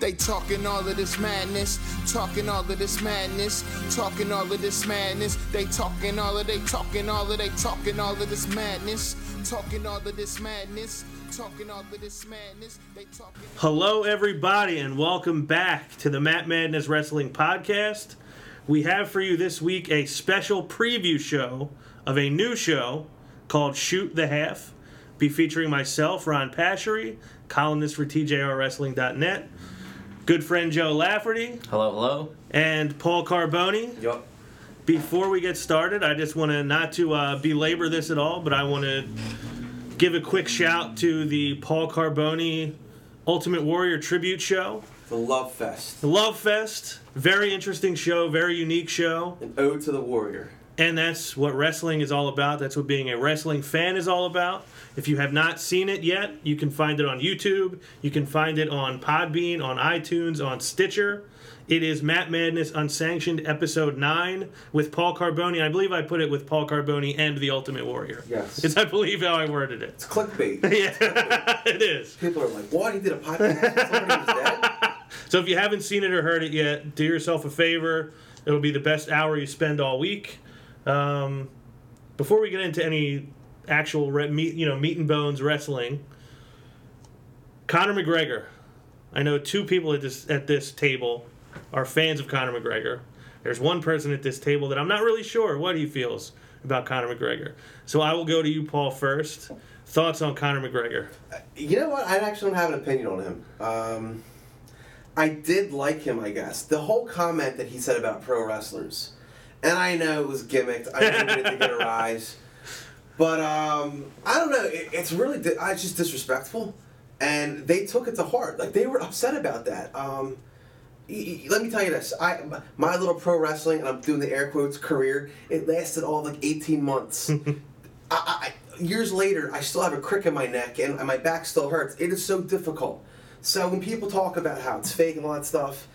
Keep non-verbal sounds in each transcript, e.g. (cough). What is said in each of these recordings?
They talking all of this madness, talking all of this madness, talking all of this madness. They talking all of they talking all of they talking all of this madness, talking all of this madness. Talking all of this madness. Hello, everybody, and welcome back to the Matt Madness Wrestling Podcast. We have for you this week a special preview show of a new show called Shoot the Half. Be featuring myself, Ron Pashery, columnist for TJRWrestling.net, good friend Joe Lafferty, Hello, hello. and Paul Carboni. Yup. Before we get started, I just want to not to uh, belabor this at all, but I want to give a quick shout to the Paul Carboni Ultimate Warrior tribute show. The Love Fest. The Love Fest, very interesting show, very unique show, An ode to the warrior. And that's what wrestling is all about. That's what being a wrestling fan is all about. If you have not seen it yet, you can find it on YouTube. You can find it on Podbean, on iTunes, on Stitcher. It is Matt Madness Unsanctioned Episode 9 with Paul Carboni. I believe I put it with Paul Carboni and the Ultimate Warrior. Yes. Is I believe how I worded it. It's clickbait. (laughs) Yeah, (laughs) it is. People are like, what? He did a podcast? Somebody was dead? So if you haven't seen it or heard it yet, do yourself a favor. It'll be the best hour you spend all week. Um, before we get into any actual re- meat, you know, meat and bones wrestling, Conor McGregor. I know two people at this at this table are fans of Conor McGregor. There's one person at this table that I'm not really sure what he feels about Conor McGregor. So I will go to you, Paul, first. Thoughts on Conor McGregor? You know what? I actually don't have an opinion on him. Um, I did like him, I guess. The whole comment that he said about pro wrestlers, and I know it was gimmicked. I know it to get a rise, but um, I don't know. It, it's really, di- uh, it's just disrespectful, and they took it to heart. Like they were upset about that. Um, y- y- let me tell you this: I my little pro wrestling, and I'm doing the air quotes career. It lasted all like 18 months. (laughs) I, I, years later, I still have a crick in my neck and my back still hurts. It is so difficult. So when people talk about how it's fake and all that stuff,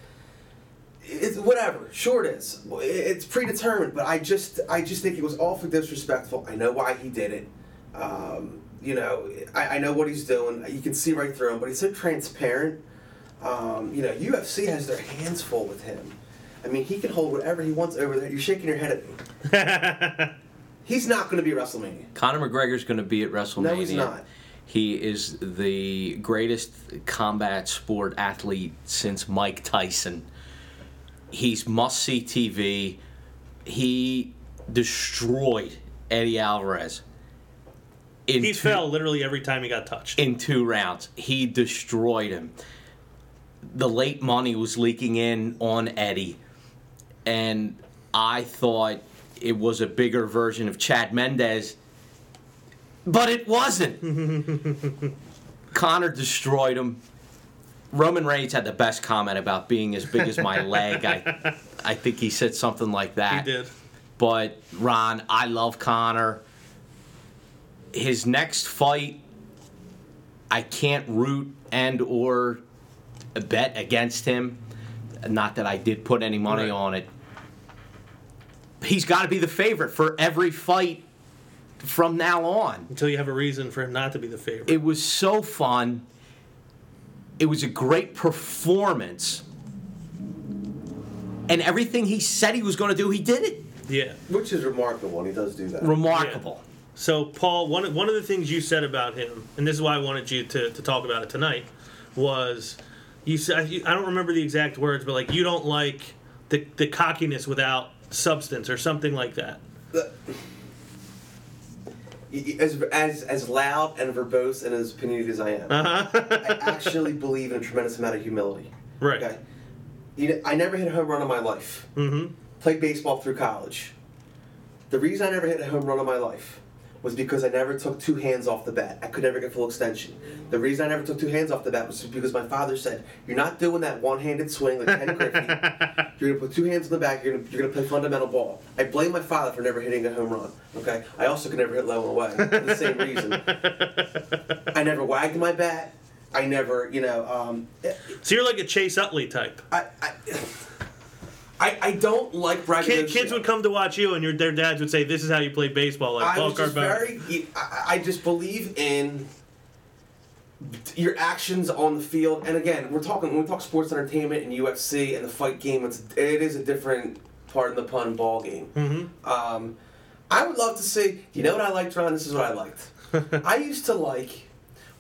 it's whatever. Sure, it is. It's predetermined, but I just, I just think it was awfully disrespectful. I know why he did it. Um, you know, I, I know what he's doing. You can see right through him, but he's so transparent. Um, you know, UFC has their hands full with him. I mean, he can hold whatever he wants over there. You're shaking your head at me. (laughs) He's not going to be at WrestleMania. Conor McGregor's going to be at WrestleMania. No, he's not. He is the greatest combat sport athlete since Mike Tyson. He's must see TV. He destroyed Eddie Alvarez. He two- fell literally every time he got touched. in two rounds. He destroyed him. The late money was leaking in on Eddie, and I thought it was a bigger version of Chad Mendes, but it wasn't. (laughs) Conor destroyed him. Roman Reigns had the best comment about being as big as my (laughs) leg. I, I think he said something like that. He did. But Ron, I love Conor. His next fight, I can't root and or bet against him. Not that I did put any money Right. on it. He's got to be the favorite for every fight from now on. Until you have a reason for him not to be the favorite. It was so fun. It was a great performance. And everything he said he was going to do, he did it. yeah. Which is remarkable, and he does do that. Remarkable. So, Paul, one of, one of the things you said about him, and this is why I wanted you to, to talk about it tonight, was you said I don't remember the exact words, but like you don't like the the cockiness without substance or something like that. As, as, as loud and verbose and as opinionated as I am, I actually believe in a tremendous amount of humility. Right. Okay. You know, I never hit a home run in my life. Mm-hmm. Played baseball through college. The reason I never hit a home run in my life was because I never took two hands off the bat. I could never get full extension. The reason I never took two hands off the bat was because my father said, "You're not doing that one-handed swing like Ken Griffey. (laughs) You're gonna put two hands in the back. You're gonna, you're gonna play fundamental ball." I blame my father for never hitting a home run. Okay, I also could never hit low and away for the same reason. (laughs) I never wagged my bat. I never, you know, um, So you're like a Chase Utley type. I, I, I, I don't like braggadocious. Kid, kids would come to watch you, and your their dads would say, "This is how you play baseball." Like I Paul just very. I, I just believe in your actions on the field, and again, we're talking when we talk sports entertainment and UFC and the fight game. It's it is a different pardon the pun ball game. Mm-hmm. Um, I would love to see. You know what I liked, Ron? This is what I liked. (laughs) I used to like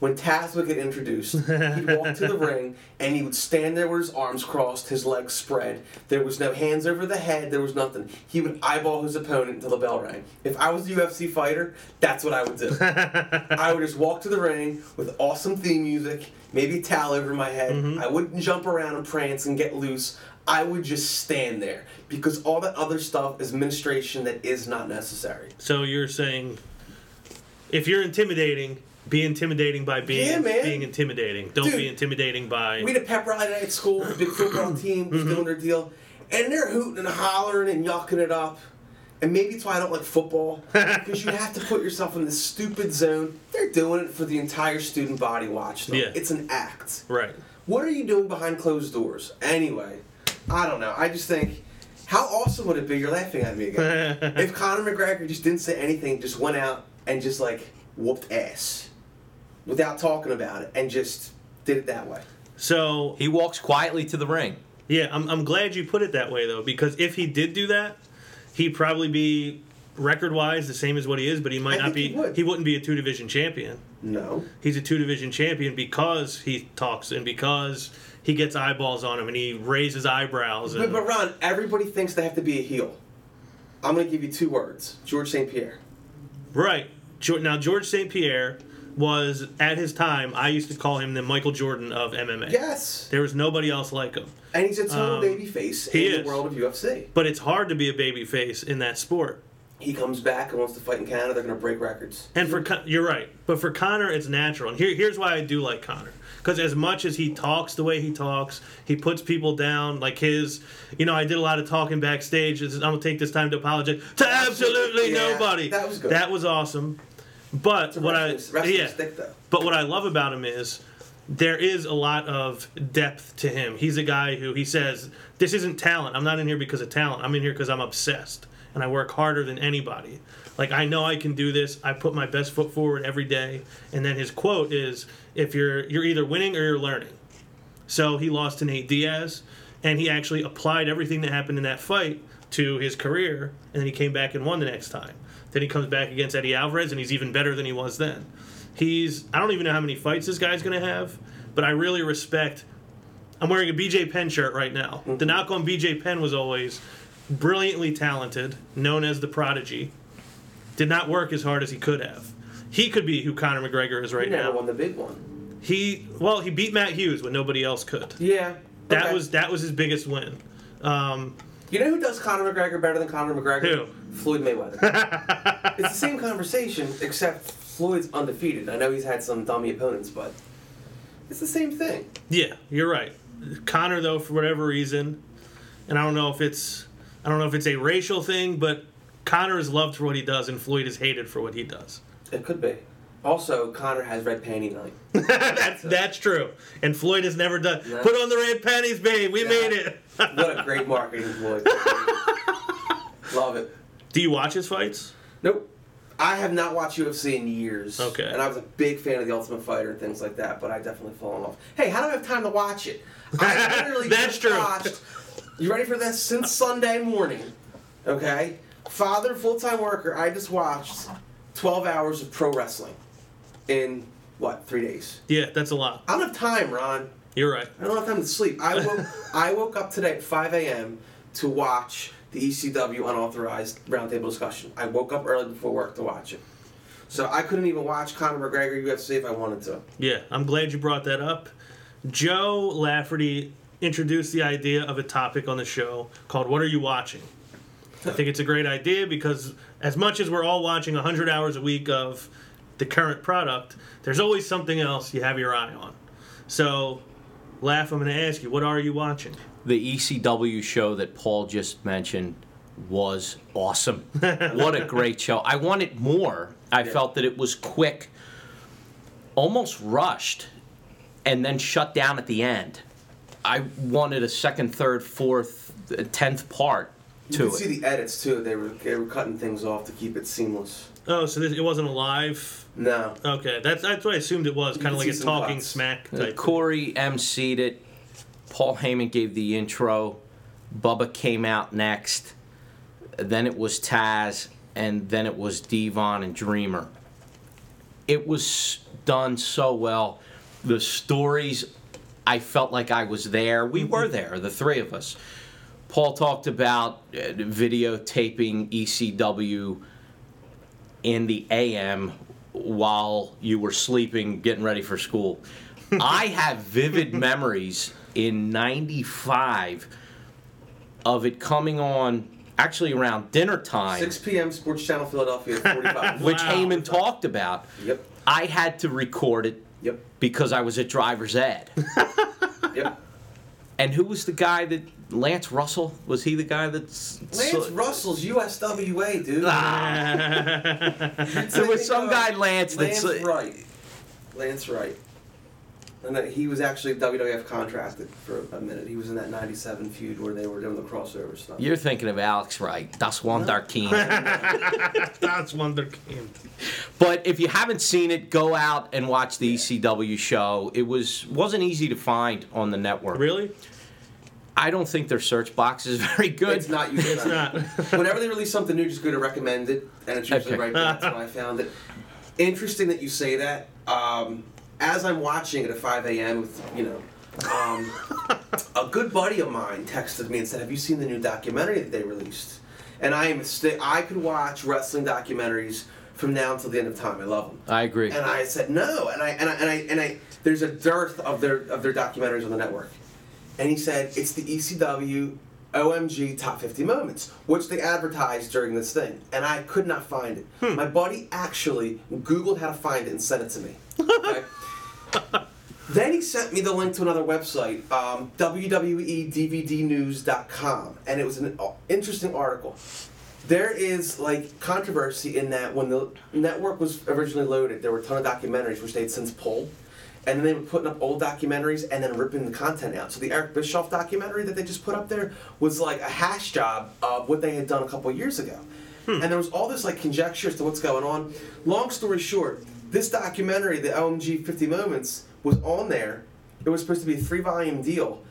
when Taz would get introduced. He'd walk to the (laughs) ring and he would stand there with his arms crossed, his legs spread. There was no hands over the head. There was nothing. He would eyeball his opponent until the bell rang. If I was a UFC fighter, that's what I would do. (laughs) I would just walk to the ring with awesome theme music, maybe a towel over my head. Mm-hmm. I wouldn't jump around and prance and get loose. I would just stand there because all that other stuff is administration that is not necessary. So you're saying if you're intimidating, be intimidating by being Yeah, man. being intimidating. Don't Dude. be intimidating by We had a pep rally at school, the big football (clears throat) team was doing their deal, and they're hooting and hollering and yucking it up. And maybe it's why I don't like football, (laughs) because you have to put yourself in this stupid zone. They're doing it for the entire student body watch. Though. Yeah. It's an act. right. What are you doing behind closed doors? Anyway, I don't know. I just think, how awesome would it be? You're laughing at me again. (laughs) if Conor McGregor just didn't say anything, just went out and just like whooped ass without talking about it and just did it that way. So He walks quietly to the ring. yeah, I'm I'm glad you put it that way though, because if he did do that, he'd probably be record wise the same as what he is, but he might I not think be he would. he wouldn't be a two division champion. No. He's a two division champion because he talks and because he gets eyeballs on him and he raises eyebrows But, and but Ron, everybody thinks they have to be a heel. I'm going to give you two words George St. Pierre. Right. Geor- Now, George St. Pierre was, at his time, I used to call him the Michael Jordan of MMA. Yes. There was nobody else like him. And he's a total Um, baby face in is. the world of UFC. But it's hard to be a baby face in that sport. He comes back and wants to fight in Canada. They're going to break records. And for Con- you're right, but for Conor, it's natural. And here, here's why I do like Conor, because as much as he talks the way he talks, he puts people down. Like his, you know, I did a lot of talking backstage. I'm gonna take this time to apologize to absolutely Yeah, nobody. that was good. That was awesome. But what I Wrestling- yeah, stick, but what I love about him is there is a lot of depth to him. He's a guy who he says, "This isn't talent. I'm not in here because of talent. I'm in here because I'm obsessed and I work harder than anybody. Like I know I can do this. I put my best foot forward every day." And then his quote is, "If you're you're either winning or you're learning." So he lost to Nate Diaz, and he actually applied everything that happened in that fight to his career, and then he came back and won the next time. Then he comes back against Eddie Alvarez, and he's even better than he was then. He's I don't even know how many fights this guy's going to have, but I really respect. I'm wearing a BJ Penn shirt right now. The knock on BJ Penn was always brilliantly talented, known as the prodigy. Did not work as hard as he could have. He could be who Conor McGregor is right He never now. won the big one. He well, he beat Matt Hughes when nobody else could. Yeah. That okay. was that was his biggest win. Um, You know who does Conor McGregor better than Conor McGregor? Who? Floyd Mayweather. (laughs) it's the same conversation, except Floyd's undefeated. I know he's had some dummy opponents, but it's the same thing. yeah, you're right. Conor though, for whatever reason, and I don't know if it's I don't know if it's a racial thing, but Conor is loved for what he does, and Floyd is hated for what he does. It could be. Also, Conor has red panty night. (laughs) that's that's true. And Floyd has never done. Put on the red panties, babe. We made it. What a great marketing ploy. Love it. Do you watch his fights? Nope. I have not watched UFC in years. Okay. And I was a big fan of The Ultimate Fighter and things like that, but I definitely fallen off. Hey, how do I have time to watch it? (laughs) I literally That's just true. watched. You ready for this? Since Sunday morning. Okay? Father, full time worker, I just watched 12 hours of pro wrestling in, what, three days? Yeah, that's a lot. I don't have time, Ron. You're right. I don't have time to sleep. I woke, (laughs) I woke up today at 5 a.m. to watch the ECW unauthorized roundtable discussion. I woke up early before work to watch it. So I couldn't even watch Conor McGregor UFC if I wanted to. Yeah, I'm glad you brought that up. Joe Lafferty introduced the idea of a topic on the show called What Are You Watching? I think it's a great idea because as much as we're all watching 100 hours a week of the current product, there's always something else you have your eye on. So, Laugh, I'm going to ask you, what are you watching? The ECW show that Paul just mentioned was awesome. (laughs) what a great show. I wanted more. I felt that it was quick, almost rushed, and then shut down at the end. I wanted a second, third, fourth, uh, tenth part to You to could it. see the edits too. They were they were cutting things off to keep it seamless. Oh, so this, it wasn't alive. No. Okay, that's that's what I assumed it was, kind of like a talking cuts. smack Uh, type. Corey emceed it. Paul Heyman gave the intro. Bubba came out next. Then it was Taz, and then it was D-Von and Dreamer. It was done so well. The stories, I felt like I was there. We were there, the three of us. Paul talked about uh, videotaping ECW in the AM while you were sleeping, getting ready for school. (laughs) I have vivid memories in 95 of it coming on actually around dinner time, 6 p.m. Sports Channel Philadelphia, 45. (laughs) which Wow. Heyman talked about. Yep. I had to record it Yep. because I was at driver's ed. (laughs) Yep. And who was the guy that Lance Russell? Was he the guy that's Lance Russell's USWA, dude. Ah. There was some guy Lance that's Lance Wright. Lance Wright. And that he was actually WWF contracted for a minute. He was in that '97 feud where they were doing the crossover stuff. You're thinking of Alex Wright. Das Wunderkind. That's (laughs) Wonderkind. But if you haven't seen it, go out and watch the ECW show. It was wasn't easy to find on the network. Really? I don't think their search box is (laughs) very good. It's not user It's not. (laughs) Whenever they release something new, just go to recommended, and it's usually Okay. right there. That's how I found it. Interesting that you say that. Um, as I'm watching it at 5 a.m. with, you know, um, (laughs) a good buddy of mine texted me and said, "Have you seen the new documentary that they released?" And I am sti- I could watch wrestling documentaries from now until the end of time. I love them. I agree. And I said no, and I and I and I, and I there's a dearth of their of their documentaries on the network. And he said it's the ECW OMG Top 50 Moments, which they advertised during this thing, and I could not find it. My buddy actually Googled how to find it and sent it to me. (laughs) Okay? (laughs) then he sent me the link to another website, um, WWEDVDnews.com, and it was an uh, interesting article. There is like controversy in that when the network was originally loaded, there were a ton of documentaries which they'd since pulled, and then they were putting up old documentaries and then ripping the content out. So the Eric Bischoff documentary that they just put up there was like a hash job of what they had done a couple years ago, and there was all this like conjecture as to what's going on. Long story short, this documentary, the OMG 50 Moments, was on there. It was supposed to be a three volume deal,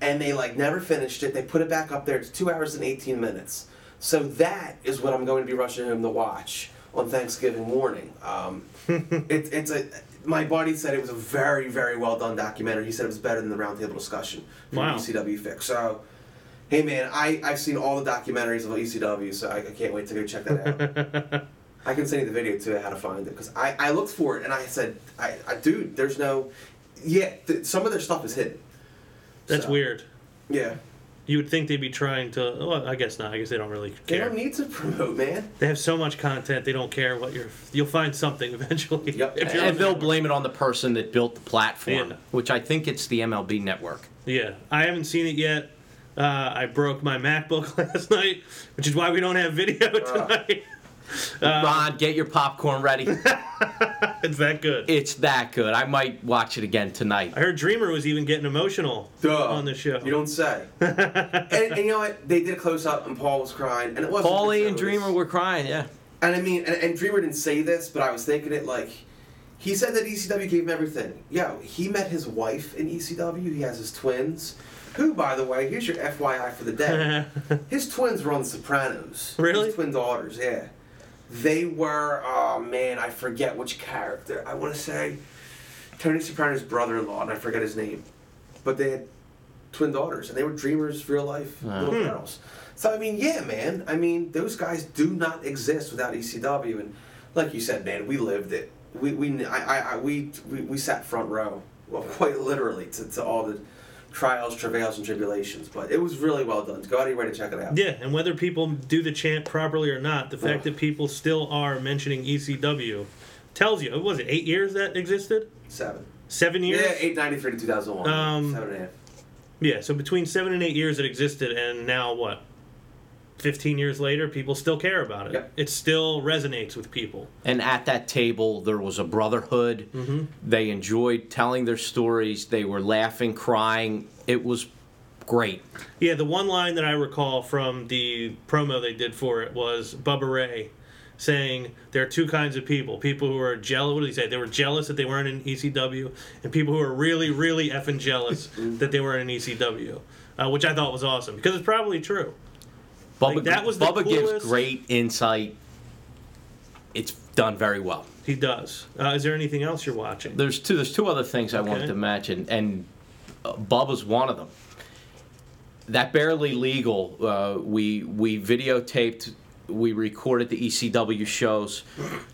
and they like never finished it. They put it back up there. It's two hours and 18 minutes. So that is what I'm going to be rushing home to watch on Thanksgiving morning. Um, (laughs) it, it's a. My buddy said it was a very, very well done documentary. He said it was better than the roundtable discussion from Wow. ECW Fix. So, hey man, I I've seen all the documentaries of ECW, so I, I can't wait to go check that out. (laughs) I can send you the video too how to find it because I, I looked for it and I said, I, I dude, there's no, yeah, th- some of their stuff is hidden. That's So, weird. Yeah, You would think they'd be trying to. Well, I guess not. I guess they don't really care. they care. don't need to promote, man. They have so much content. They don't care what you're. You'll find something (laughs) eventually. Yep. If you're and they'll blame it on the person that built the platform, Yeah. which I think it's the MLB network. Yeah, I haven't seen it yet. Uh, I broke my MacBook (laughs) last night, which is why we don't have video tonight. (laughs) Ron, get your popcorn ready. (laughs) it's that good. it's that good. I might watch it again tonight. I heard Dreamer was even getting emotional Duh. on the show. You don't say. (laughs) and, and you know what? They did a close up and Paul was crying, and it wasn't. Paulie and. Dreamer were crying, yeah. And I mean, and, and Dreamer didn't say this, but I was thinking it like. He said that ECW gave him everything. Yeah, he met his wife in ECW. He has his twins, who, by the way, here's your FYI for the day. his twins were on The Sopranos. Really? His twin daughters, yeah. They were, oh man, I forget which character. I want to say Tony Soprano's brother-in-law, and I forget his name. But they had twin daughters, and they were dreamers, real life little Hmm. girls. So I mean, yeah, man. I mean, those guys do not exist without ECW, and like you said, man, we lived it. We we I, I, I we, we we sat front row, well, (laughs) quite literally, to, to all the trials, travails, and tribulations. But it was really well done. Go out of your way to check it out. Yeah, and whether people do the chant properly or not, the fact that people still are mentioning ECW tells you. What was it eight years that existed? Seven. Seven years? Yeah, eight ninety three to two thousand one. Um, Seven and a half. Yeah, so between seven and eight years it existed, and now what? 15 years later, people still care about it. Yep. It still resonates with people. And at that table, there was a brotherhood. They enjoyed telling their stories. They were laughing, crying. It was great. Yeah, the one line that I recall from the promo they did for it was Bubba Ray saying there are two kinds of people: people who are jealous. What did he say? They were jealous that they weren't in ECW, and people who are really, really effing jealous that they were in ECW, uh, which I thought was awesome because it's probably true. Bubba, Like, that was Bubba gives great insight. It's done very well. He does. Uh, is there anything else you're watching? There's two. There's two other things I wanted to mention, and uh, Bubba's one of them. That barely legal. Uh, we we videotaped. We recorded the ECW shows.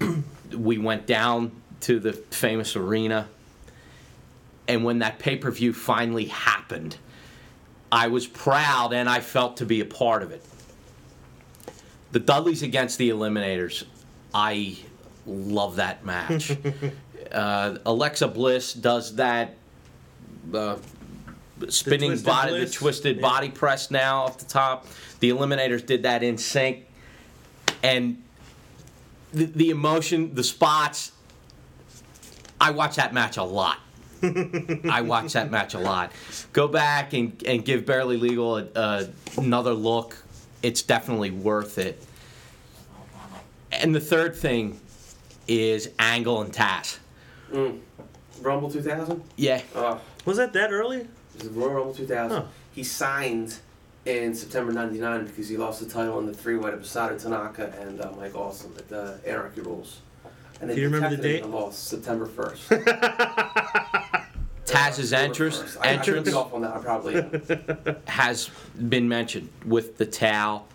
(clears throat) we went down to the famous arena, and when that pay per view finally happened, I was proud and I felt to be a part of it. The Dudleys against the Eliminators. I love that match. (laughs) uh, Alexa Bliss does that uh, spinning Twisted body, Bliss? the twisted Yeah. body press now off the top. The Eliminators did that in sync, and the, the emotion, the spots. I watch that match a lot. (laughs) I watch that match a lot. Go back and, and give Barely Legal a, a, another look. It's definitely worth it. And the third thing is Angle and Taz. Rumble 2000. Yeah, Uh, Was that that early? it was Royal Rumble 2000. Huh. He signed in September '99 because he lost the title in the three-way to Masato Tanaka and uh, Mike Awesome at the Anarchy Rules. And they Do you remember the date? and lost September 1st. (laughs) (laughs) Taz's entrance I, entrance off on that. I probably am. (laughs) has been mentioned with the towel.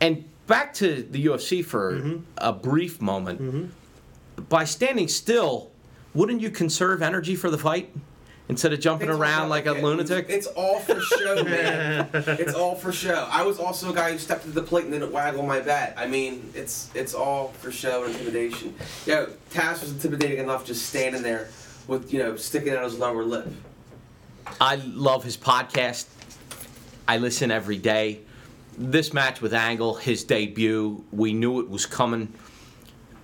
And back to the UFC for mm-hmm. a brief moment. Mm-hmm. By standing still, wouldn't you conserve energy for the fight instead of jumping around like a lunatic? It's all for show, man. (laughs) it's all for show. I was also a guy who stepped to the plate and didn't waggle my bat. I mean, it's it's all for show and intimidation. Yo, Taz was intimidating enough just standing there with you know sticking out his lower lip. I love his podcast. I listen every day. This match with Angle, his debut, we knew it was coming.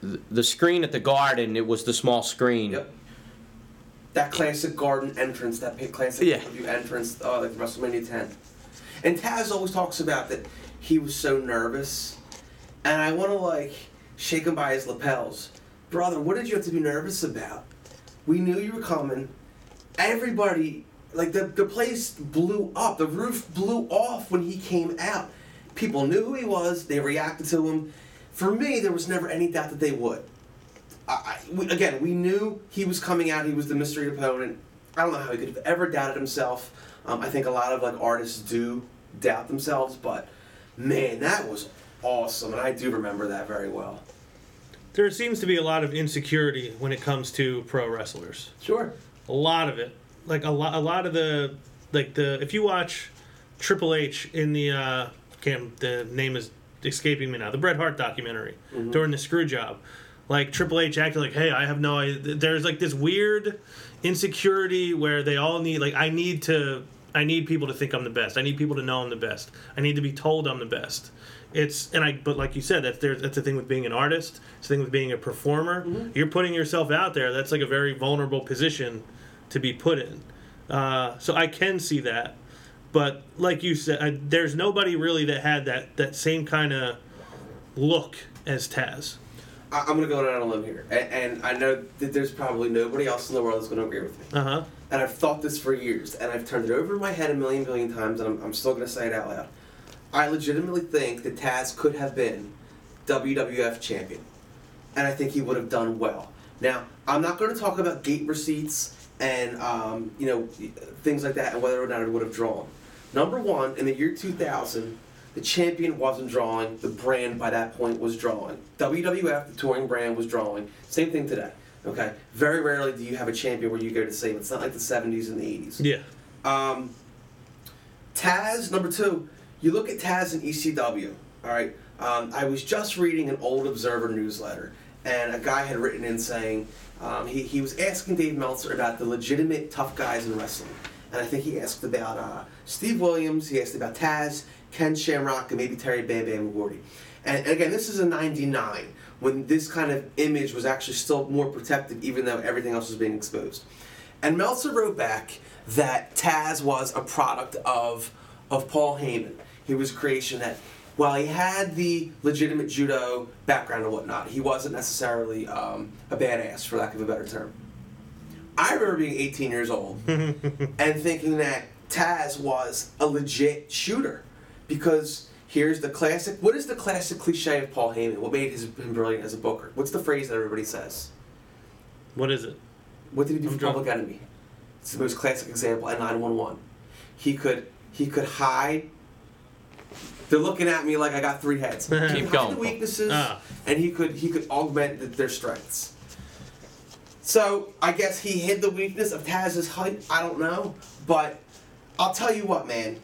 The- screen at the Garden, it was the small screen. Yep. That classic garden entrance, that big classic Yeah. entrance, oh, like WrestleMania 10. And Taz always talks about that he was so nervous, and I want to like shake him by his lapels, brother. What did you have to be nervous about? We knew you were coming. Everybody, like the the place blew up. The roof blew off when he came out. People knew who he was. They reacted to him. For me, there was never any doubt that they would. I, I- we, again, we knew he was coming out. He was the mystery opponent. I don't know how he could have ever doubted himself. Um, I think a lot of like artists do doubt themselves, but man, that was awesome, and I do remember that very well. There seems to be a lot of insecurity when it comes to pro wrestlers. Sure. A lot of it, like a lot, a lot of the, like the. If you watch Triple H in the, uh, can't the name is escaping me now. The Bret Hart documentary during the Screw Job, like Triple H acted like, hey, I have no. idea. There's like this weird insecurity where they all need like I need to. I need people to think I'm the best. I need people to know I'm the best. I need to be told I'm the best. It's and I but like you said that's there's that's the thing with being an artist. It's the thing with being a performer. You're putting yourself out there. That's like a very vulnerable position to be put in. Uh, so I can see that, but like you said, I, there's nobody really that had that that same kind of look as Taz. I, I'm gonna go out on a limb here, and, and I know that there's probably nobody else in the world that's gonna agree with me. Uh huh. And I've thought this for years, and I've turned it over in my head a million, billion times, and I'm, I'm still gonna say it out loud. I legitimately think that Taz could have been WWF champion, and I think he would have done well. Now, I'm not going to talk about gate receipts and um, you know things like that, and whether or not it would have drawn. Number one, in the year 2000, the champion wasn't drawing. The brand by that point was drawing. WWF, the touring brand, was drawing. Same thing today. Okay. Very rarely do you have a champion where you go to save. It's not like the 70s and the 80s. Yeah. Um, Taz, number two, you look at Taz and ECW, all right? Um, I was just reading an old Observer newsletter, and a guy had written in saying um, he, he was asking Dave Meltzer about the legitimate tough guys in wrestling. And I think he asked about uh, Steve Williams, he asked about Taz, Ken Shamrock, and maybe Terry Bam Bam McGordy. And, and again, this is a 99 when this kind of image was actually still more protected, even though everything else was being exposed. And Meltzer wrote back that Taz was a product of of Paul Heyman. He was a creation that while he had the legitimate judo background and whatnot, he wasn't necessarily um, a badass, for lack of a better term. I remember being 18 years old (laughs) and thinking that Taz was a legit shooter because here's the classic. What is the classic cliche of Paul Heyman? What made his, him brilliant as a booker? What's the phrase that everybody says? What is it? What did he do I'm for drunk. Public Enemy? It's the most classic example at 911. He could he could hide. They're looking at me like I got three heads. (laughs) Keep going. The weaknesses, Ah. and he could he could augment th- their strengths. So I guess he hid the weakness of Taz's height. I don't know, but I'll tell you what, man.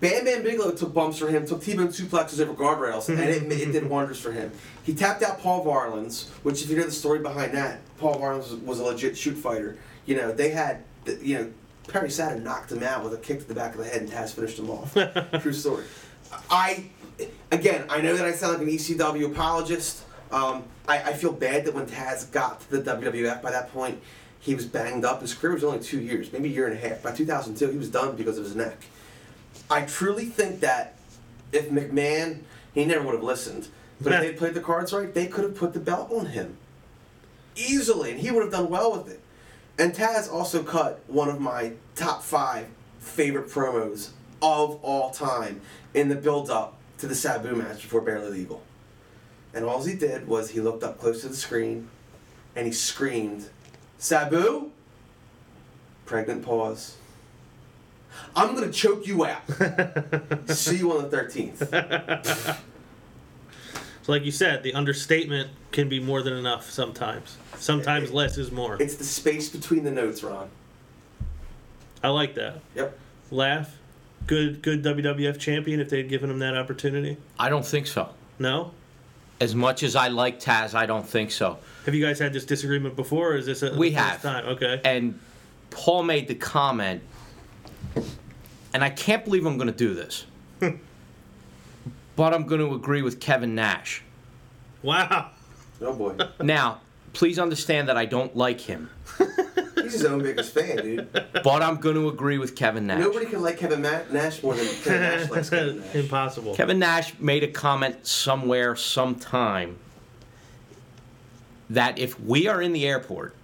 Bam Bam Bigelow took bumps for him, took T-bone suplexes over guardrails, and it, it did wonders for him. He tapped out Paul Varelans, which, if you know the story behind that, Paul Varelans was, was a legit shoot fighter. You know, they had, you know, Perry Saturn knocked him out with a kick to the back of the head, and Taz finished him off. (laughs) True story. I, again, I know that I sound like an ECW apologist. Um, I, I feel bad that when Taz got to the WWF by that point, he was banged up. His career was only two years, maybe a year and a half. By 2002, he was done because of his neck. I truly think that if McMahon, he never would have listened, but if (laughs) they played the cards right, they could have put the belt on him easily, and he would have done well with it. And Taz also cut one of my top five favorite promos of all time in the build up to the Sabu match before Barely Legal. And all he did was he looked up close to the screen and he screamed, Sabu? Pregnant pause. I'm gonna choke you out. (laughs) See you on the 13th. (laughs) So, like you said, the understatement can be more than enough sometimes. Sometimes less is more. It's the space between the notes, Ron. I like that. Yep. Laugh. Good, good WWF champion if they had given him that opportunity. I don't think so. No. As much as I like Taz, I don't think so. Have you guys had this disagreement before, or is this a We the have. time? Okay. And Paul made the comment, and I can't believe I'm going to do this, (laughs) but I'm going to agree with Kevin Nash. Wow. Oh boy. Now, please understand that I don't like him, (laughs) He's his own biggest fan, dude. (laughs) but I'm going to agree with Kevin Nash. Nobody can like Kevin Ma- Nash more than Kevin Nash likes Kevin (laughs) Nash. Impossible. Kevin Nash made a comment somewhere, sometime, that if we are in the airport,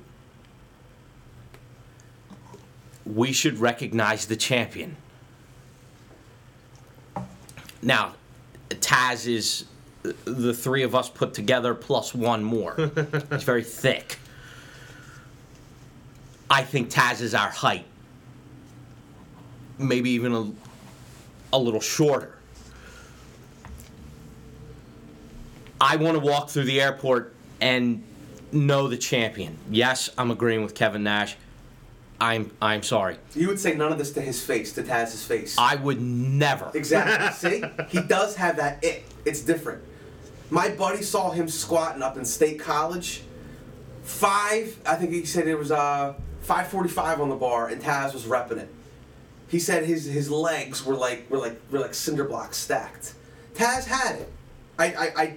we should recognize the champion. Now, Taz is uh, the three of us put together plus one more. It's very thick. I think Taz is our height. Maybe even a, a little shorter. I want to walk through the airport and know the champion. Yes, I'm agreeing with Kevin Nash. I'm I'm sorry. You would say none of this to his face, to Taz's face. I would never. Exactly. (laughs) See? He does have that it. It's different. My buddy saw him squatting up in State College. Five, I think he said it was uh 545 on the bar and Taz was repping it. He said his his legs were like were like were like cinder blocks stacked. Taz had it. I I, I,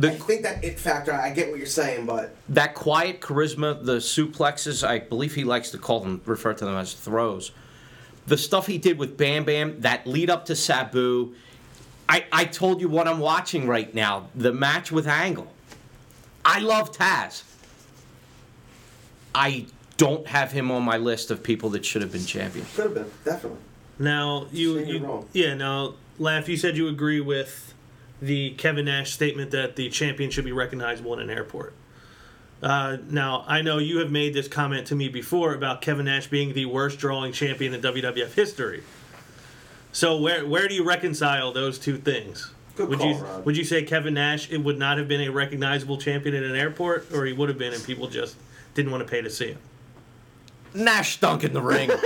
I think that it factor, I get what you're saying, but that quiet charisma, the suplexes, I believe he likes to call them, refer to them as throws. The stuff he did with Bam Bam, that lead up to Sabu. I, I told you what I'm watching right now the match with Angle. I love Taz. I don't have him on my list of people that should have been champion. could have been, definitely. Now you, you're you wrong. yeah. Now, laugh. You said you agree with the Kevin Nash statement that the champion should be recognizable in an airport. Uh, now, I know you have made this comment to me before about Kevin Nash being the worst drawing champion in WWF history. So where where do you reconcile those two things? Good would call, you Rod. would you say Kevin Nash it would not have been a recognizable champion in an airport, or he would have been and people just didn't want to pay to see him? Nash stunk in the ring. (laughs)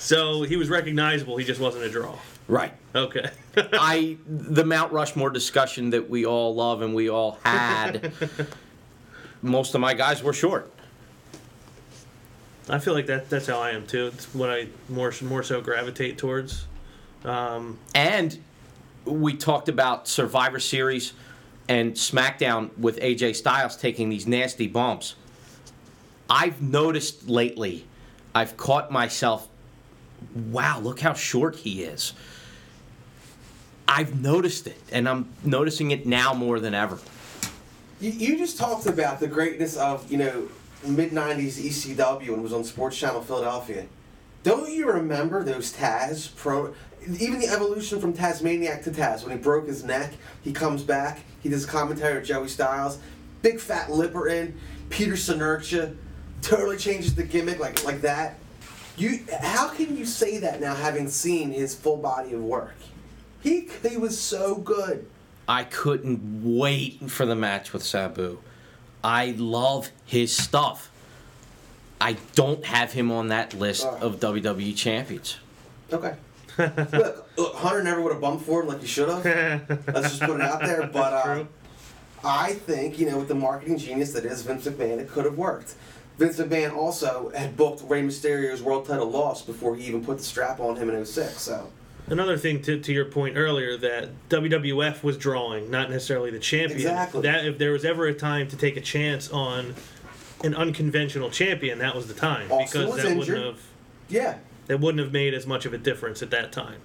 So he was recognizable, he just wasn't a draw. right. Okay. (laughs) I the Mount Rushmore discussion that we all love and we all had. most of my guys were short. I feel like that that's how I am too. It's what I more more so gravitate towards. Um, And we talked about Survivor Series and SmackDown with AJ Styles taking these nasty bumps. I've noticed lately, I've caught myself, wow, look how short he is. I've noticed it, and I'm noticing it now more than ever. You, you just talked about the greatness of, you know, mid 90s ECW and was on Sports Channel Philadelphia. Don't you remember those Taz pro. Even the evolution from Tasmaniac to Taz, when he broke his neck, he comes back, he does commentary with Joey Styles, big fat lipper in, Peter Senerchia, totally changes the gimmick like like that. You, how can you say that now, having seen his full body of work? He he was so good. I couldn't wait for the match with Sabu. I love his stuff. I don't have him on that list of WWE champions. Okay. Look, look, Hunter never would have bumped for him like he should have. Let's just put it out there. (laughs) But uh, I think, you know, with the marketing genius that is Vince McMahon, it could have worked. Vince McMahon also had booked Rey Mysterio's world title loss before he even put the strap on him in 06. So, Another thing to, to your point earlier that WWF was drawing, not necessarily the champion. Exactly. That if there was ever a time to take a chance on an unconventional champion, that was the time Austin because was that injured. wouldn't have yeah. That wouldn't have made as much of a difference at that time.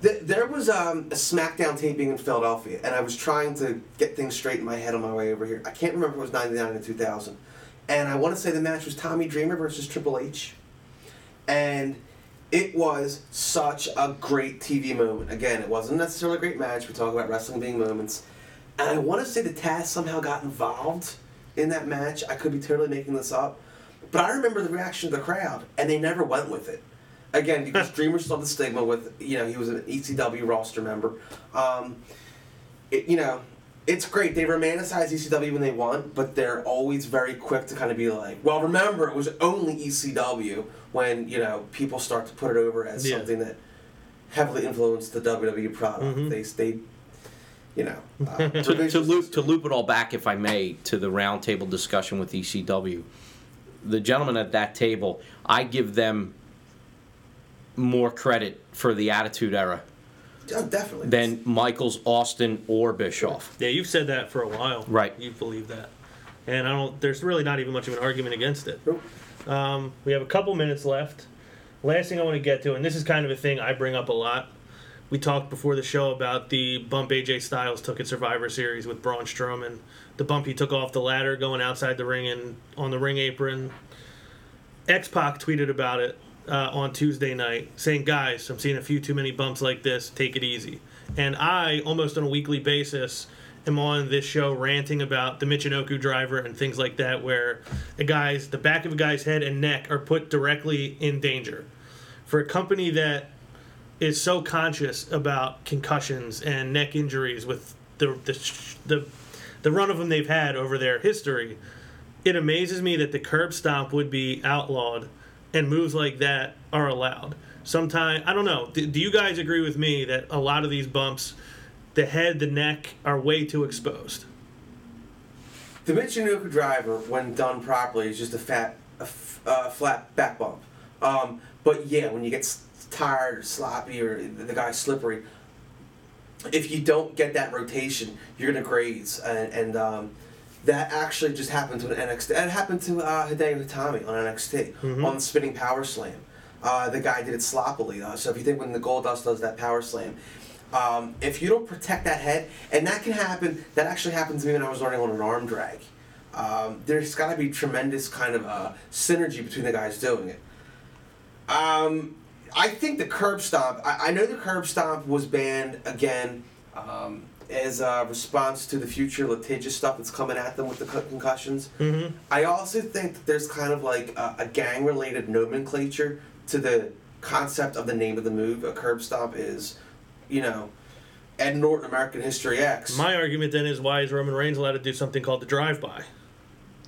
There was um, a SmackDown taping in Philadelphia, and I was trying to get things straight in my head on my way over here. I can't remember if it was 99 or 2000. And I want to say the match was Tommy Dreamer versus Triple H. And it was such a great TV moment. Again, it wasn't necessarily a great match. We talk about wrestling being moments. And I want to say the Taz somehow got involved in that match. I could be totally making this up. But I remember the reaction of the crowd, and they never went with it. Again, because Dreamer still had the stigma with, you know, he was an ECW roster member. Um, it, you know, it's great. They romanticize ECW when they want, but they're always very quick to kind of be like, well, remember, it was only ECW when, you know, people start to put it over as Yeah. something that heavily influenced the WWE product. Mhm. They, they, you know, (laughs) uh, to, to loop to loop it all back, if I may, to the roundtable discussion with ECW, the gentlemen at that table, I give them more credit for the Attitude Era Oh, definitely. than Michaels, Austin, or Bischoff. Yeah, you've said that for a while. Right. You believe that. And I don't there's really not even much of an argument against it. Nope. Um, we have a couple minutes left. Last thing I want to get to, and this is kind of a thing I bring up a lot. We talked before the show about the bump AJ Styles took at Survivor Series with Braun Strowman. The bump he took off the ladder going outside the ring and on the ring apron. X Pac tweeted about it uh, on Tuesday night, saying, "Guys, I'm seeing a few too many bumps like this. Take it easy." And I, almost on a weekly basis, am on this show ranting about the Michinoku driver and things like that, where a guy's the back of a guy's head and neck are put directly in danger. For a company that is so conscious about concussions and neck injuries with the the the, the run of them they've had over their history, it amazes me that the curb stomp would be outlawed and moves like that are allowed. Sometimes I don't know. Do, do you guys agree with me that a lot of these bumps, the head, the neck, are way too exposed? The Michinoku driver, when done properly, is just a fat, a f- uh, flat back bump. Um, but yeah, when you get tired or sloppy or the guy's slippery, if you don't get that rotation, you're gonna graze. And, and um, that actually just happened to an NXT. That happened to uh, Hideo Itami on NXT on the spinning power slam. Uh, the guy did it sloppily. Uh, so if you think when the Goldust does that power slam, um, if you don't protect that head, and that can happen, that actually happened to me when I was learning on an arm drag. Um, there's got to be tremendous kind of uh, synergy between the guys doing it. Um, I think the curb stomp. I, I know the curb stomp was banned again um, as a response to the future litigious stuff that's coming at them with the concussions. Mm-hmm. I also think that there's kind of like a, a gang related nomenclature to the concept of the name of the move. A curb stomp is, you know, Ed Norton American History X. My argument then is why is Roman Reigns allowed to do something called the drive-by?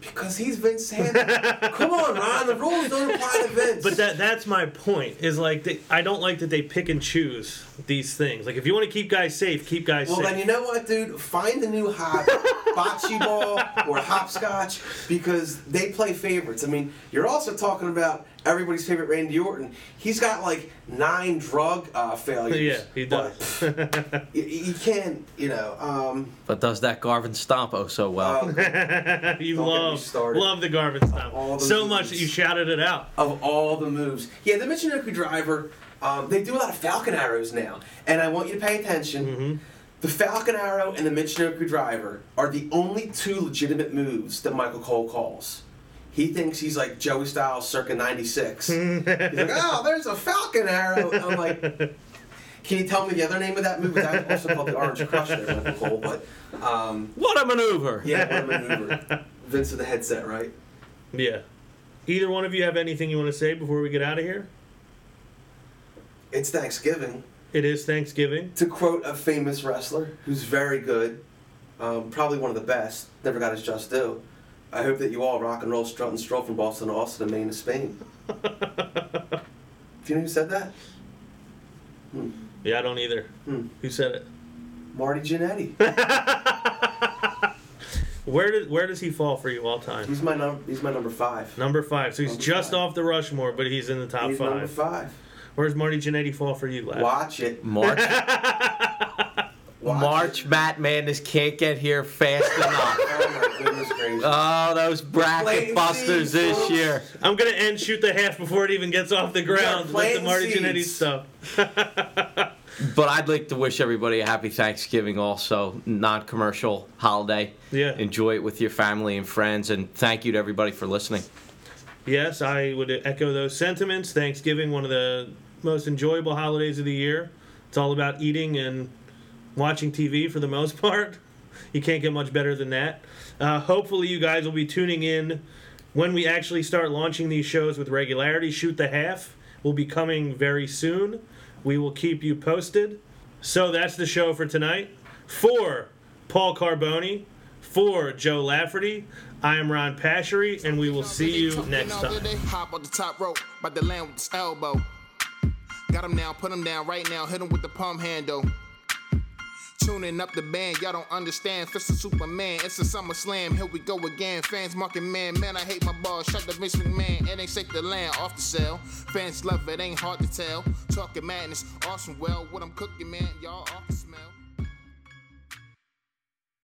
Because he's Vince Hansen. Come on, Ron. The rules don't apply to Vince. But that that's my point. Is like they, I don't like that they pick and choose these things. Like if you want to keep guys safe, keep guys Well, safe. Well, then you know what, dude? Find a new hobby, bocce ball or hopscotch, because they play favorites. I mean, you're also talking about everybody's favorite Randy Orton. He's got like nine drug uh, (laughs) failures. yeah, he does. (laughs) But you, you can't, you know. Um, But does that Garvin stomp oh so well? um, (laughs) you Don't get me love love the Garvin All stuff the so much that you shouted it out. of all the moves, yeah, the Michinoku driver. Um, they do a lot of Falcon arrows now, and I want you to pay attention. Mm-hmm. The Falcon Arrow and the Michinoku Driver are the only two legitimate moves that Michael Cole calls. He thinks he's like Joey Styles circa '96. (laughs) he's like, "Oh, there's a Falcon Arrow." I'm like, "Can you tell me the other name of that move?" That's also called the Orange Crush, there, Michael Cole. But um, What a maneuver! yeah, what a maneuver. Vince with the headset, right? Yeah. Either one of you have anything you want to say before we get out of here? It's Thanksgiving. It is Thanksgiving. To quote a famous wrestler who's very good, um, probably one of the best, never got his just due. I hope that you all rock and roll, strut and stroll from Boston to Austin and Maine to Spain. (laughs) Do you know who said that? Yeah, I don't either. Hmm. Who said it? Marty Jannetty. (laughs) Where did where does he fall for you all time? He's my num- He's my number five. Number five. So he's Number just five. off the Rushmore, but he's in the top He's number five. five. Where's Marty Jannetty fall for you, lad? Watch it. March, (laughs) Watch March, It. Matt Madness can't get here fast (laughs) enough. Oh my goodness gracious. Oh, those bracket busters seeds, this folks. year. I'm gonna end shoot the half before it even gets off the ground with the Marty Jannetty stuff. (laughs) But I'd like to wish everybody a happy Thanksgiving also, non commercial holiday. Yeah. Enjoy it with your family and friends, and thank you to everybody for listening. Yes, I would echo those sentiments. Thanksgiving, one of the most enjoyable holidays of the year. It's all about eating and watching TV for the most (laughs) part. You can't get much better than that. Uh, hopefully, you guys will be tuning in when we actually start launching these shows with regularity. Shoot the Half will be coming very soon. We will keep you posted. So that's the show for tonight. For Paul Carboni, for Joe Lafferty, I am Ron Pashery, and we will see you next time. Hop on the top rope, by the land with his elbow. Got him now, put him down right now, hit him with the palm handle. Tuning up the band, y'all don't understand. Fist of Superman, it's a SummerSlam. Here we go again. Fans marking man, man, I hate my balls. Shut the Vince McMahon, it ain't safe to land off the cell. Fans love it, ain't hard to tell. Talking madness, awesome. Well, what I'm cooking, man, y'all off the smell.